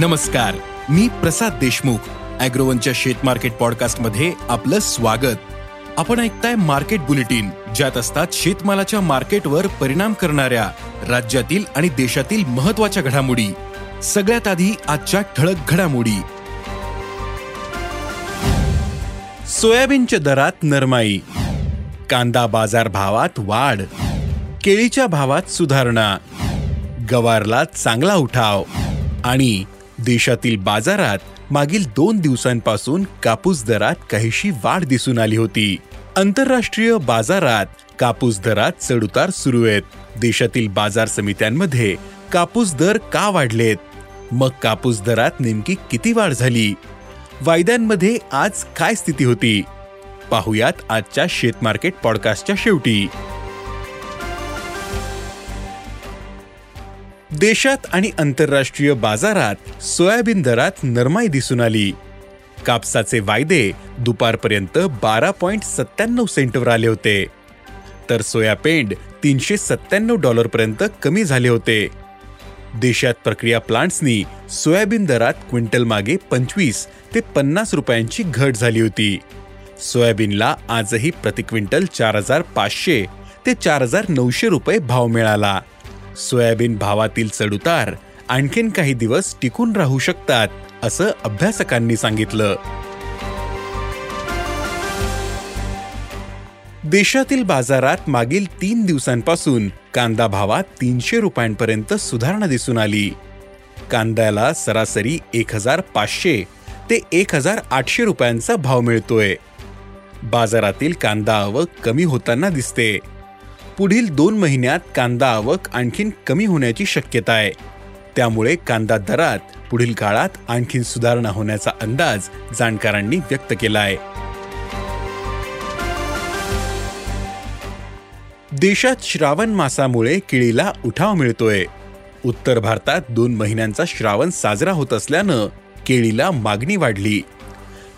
नमस्कार मी प्रसाद देशमुख अॅग्रोवनच्या शेत मार्केट पॉडकास्टमध्ये आपलं स्वागत. आपण ऐकताय मार्केट बुलेटिन ज्यात असतात शेतमालाच्या मार्केटवर परिणाम करणाऱ्या राज्यातील आणि देशातील महत्त्वाच्या घडामोडी. सगळ्यात आधी आजच्या ठळक घडामोडी. सोयाबीनच्या दरात नरमाई. कांदा बाजार भावात वाढ. केळीच्या भावात सुधारणा. गवारला चांगला उठाव. आणि देशातील बाजारात मागील दोन दिवसांपासून कापूस दरात काहीशी वाढ दिसून आली होती. आंतरराष्ट्रीय बाजारात कापूस दरात चढउतार सुरू आहेत. देशातील बाजार समित्यांमध्ये कापूस दर का वाढलेत? मग कापूस दरात नेमकी किती वाढ झाली? वायद्यांमध्ये आज काय स्थिती होती? पाहुयात आजच्या शेत मार्केट पॉडकास्टच्या शेवटी. देशात आणि आंतरराष्ट्रीय बाजारात सोयाबीन दरात नरमाई दिसून आली. कापसाचे वायदे दुपारपर्यंत बारा पॉइंट सत्त्याण्णव सेंटवर आले होते. तर सोयापेंड तीनशे सत्त्याण्णव डॉलरपर्यंत कमी झाले होते. देशात प्रक्रिया प्लांट्सनी सोयाबीन दरात क्विंटल मागे पंचवीस ते पन्नास रुपयांची घट झाली होती. सोयाबीनला आजही प्रति क्विंटल चार हजार पाचशे ते चार हजार नऊशे रुपये भाव मिळाला. सोयाबीन भावातील चढउतार आणखीन काही दिवस टिकून राहू शकतात असं अभ्यासकांनी सांगितलं. देशातील बाजारात मागील तीन दिवसांपासून कांदा भावात तीनशे रुपयांपर्यंत सुधारणा दिसून आली. कांद्याला सरासरी एक हजार पाचशे ते एक हजार आठशे रुपयांचा भाव मिळतोय. बाजारातील कांदा आवक कमी होताना दिसते. पुढील दोन महिन्यात कांदा आवक आणखीन कमी होण्याची शक्यता आहे. त्यामुळे कांदा दरात पुढील काळात आणखीन सुधारणा होण्याचा अंदाज जाणकारांनी व्यक्त केला आहे. देशात श्रावण मासामुळे केळीला उठाव मिळतोय. उत्तर भारतात दोन महिन्यांचा श्रावण साजरा होत असल्यानं केळीला मागणी वाढली.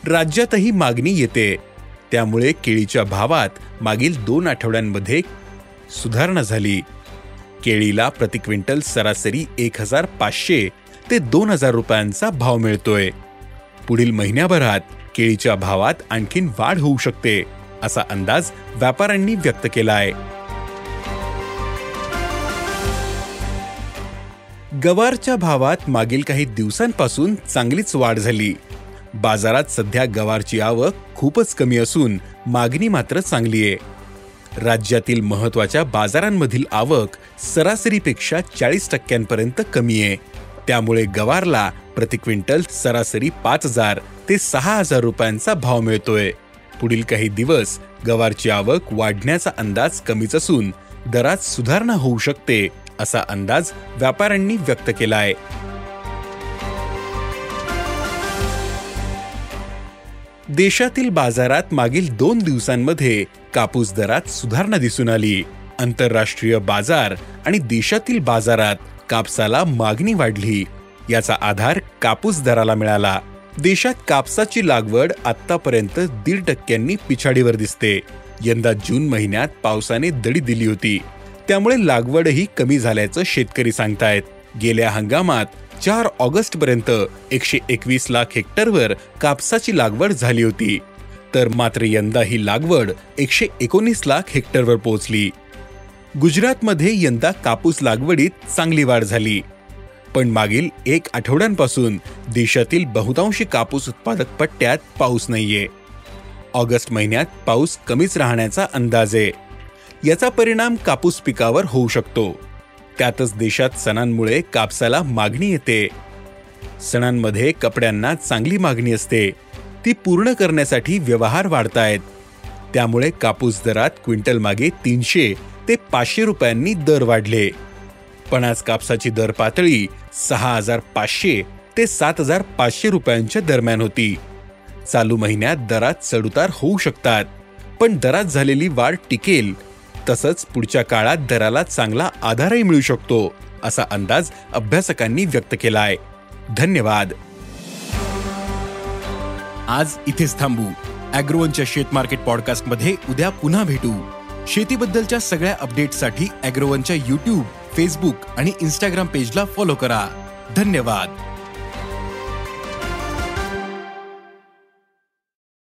राज्यातही मागणी येते. त्यामुळे केळीच्या भावात मागील दोन आठवड्यांमध्ये सुधारणा झाली. केळीला प्रति क्विंटल सरासरी एक हजार पाचशे ते दोन हजार रुपयांचा भाव मिळतोय. पुढील महिन्याभरात केळीच्या भावात आणखीन वाढ होऊ शकते असा अंदाज व्यापाऱ्यांनी व्यक्त केला आहे गवारच्या भावात मागील काही दिवसांपासून चांगलीच वाढ झाली. बाजारात सध्या गवारची आवक खूपच कमी असून मागणी मात्र चांगली आहे राज्यातील महत्त्वाच्या बाजारांमधील आवक सरासरीपेक्षा चाळीस टक्क्यांपर्यंत कमी आहे. त्यामुळे गवारला प्रति क्विंटल सरासरी पाच हजार ते सहा हजार रुपयांचा भाव मिळतोय. पुढील काही दिवस गवारची आवक वाढण्याचा अंदाज कमीच असून दरात सुधारणा होऊ शकते असा अंदाज व्यापाऱ्यांनी व्यक्त केला देशातील बाजारात मागील दोन दिवसांमध्ये कापूस दरात सुधारणा दिसून आली. आंतरराष्ट्रीय बाजार आणि देशातील बाजारात कापसाला मागणी वाढली. याचा आधार कापूस दराला मिळाला. देशात कापसाची लागवड आतापर्यंत दीड टक्क्यांनी पिछाडीवर दिसते. यंदा जून महिन्यात पावसाने दडी दिली होती. त्यामुळे लागवडही कमी झाल्याचं शेतकरी सांगतायत. गेल्या हंगामात चार ऑगस्ट पर्यंत एकशे एकवीस लाख हेक्टरवर कापसाची लागवड झाली होती. तर मात्र यंदा ही लागवड एकशे एकोणीस लाख हेक्टरवर पोहोचली. गुजरातमध्ये यंदा कापूस लागवडीत चांगली वाढ झाली. पण मागील एक आठवड्यांपासून देशातील बहुतांशी कापूस उत्पादक पट्ट्यात पाऊस नाहीये. ऑगस्ट महिन्यात पाऊस कमीच राहण्याचा अंदाज आहे. याचा परिणाम कापूस पिकावर होऊ शकतो. त्यातच देशात सणांमुळे कापसाला मागणी येते. सणांमध्ये कपड्यांना चांगली मागणी असते. ती पूर्ण करण्यासाठी व्यवहार वाढतायत. त्यामुळे कापूस दरात क्विंटल मागे तीनशे ते पाचशे रुपयांनी दर वाढले. पण आज कापसाची दर पातळी सहा हजार पाचशे ते सात हजार पाचशे रुपयांच्या दरम्यान होती. चालू महिन्यात दरात चढउतार होऊ शकतात पण दरात झालेली वाढ टिकेल. तसंच पुढच्या काळात दराला चांगला आधारही मिळू शकतो असा अंदाज अभ्यासकांनी व्यक्त केला आहे धन्यवाद. आज इथेच थांबू. अॅग्रोवनच्या शेत मार्केट पॉडकास्टमध्ये उद्या पुन्हा भेटू. शेतीबद्दलच्या सगळ्या अपडेटसाठी अॅग्रोवनच्या युट्यूब फेसबुक आणि इन्स्टाग्राम पेजला फॉलो करा. धन्यवाद.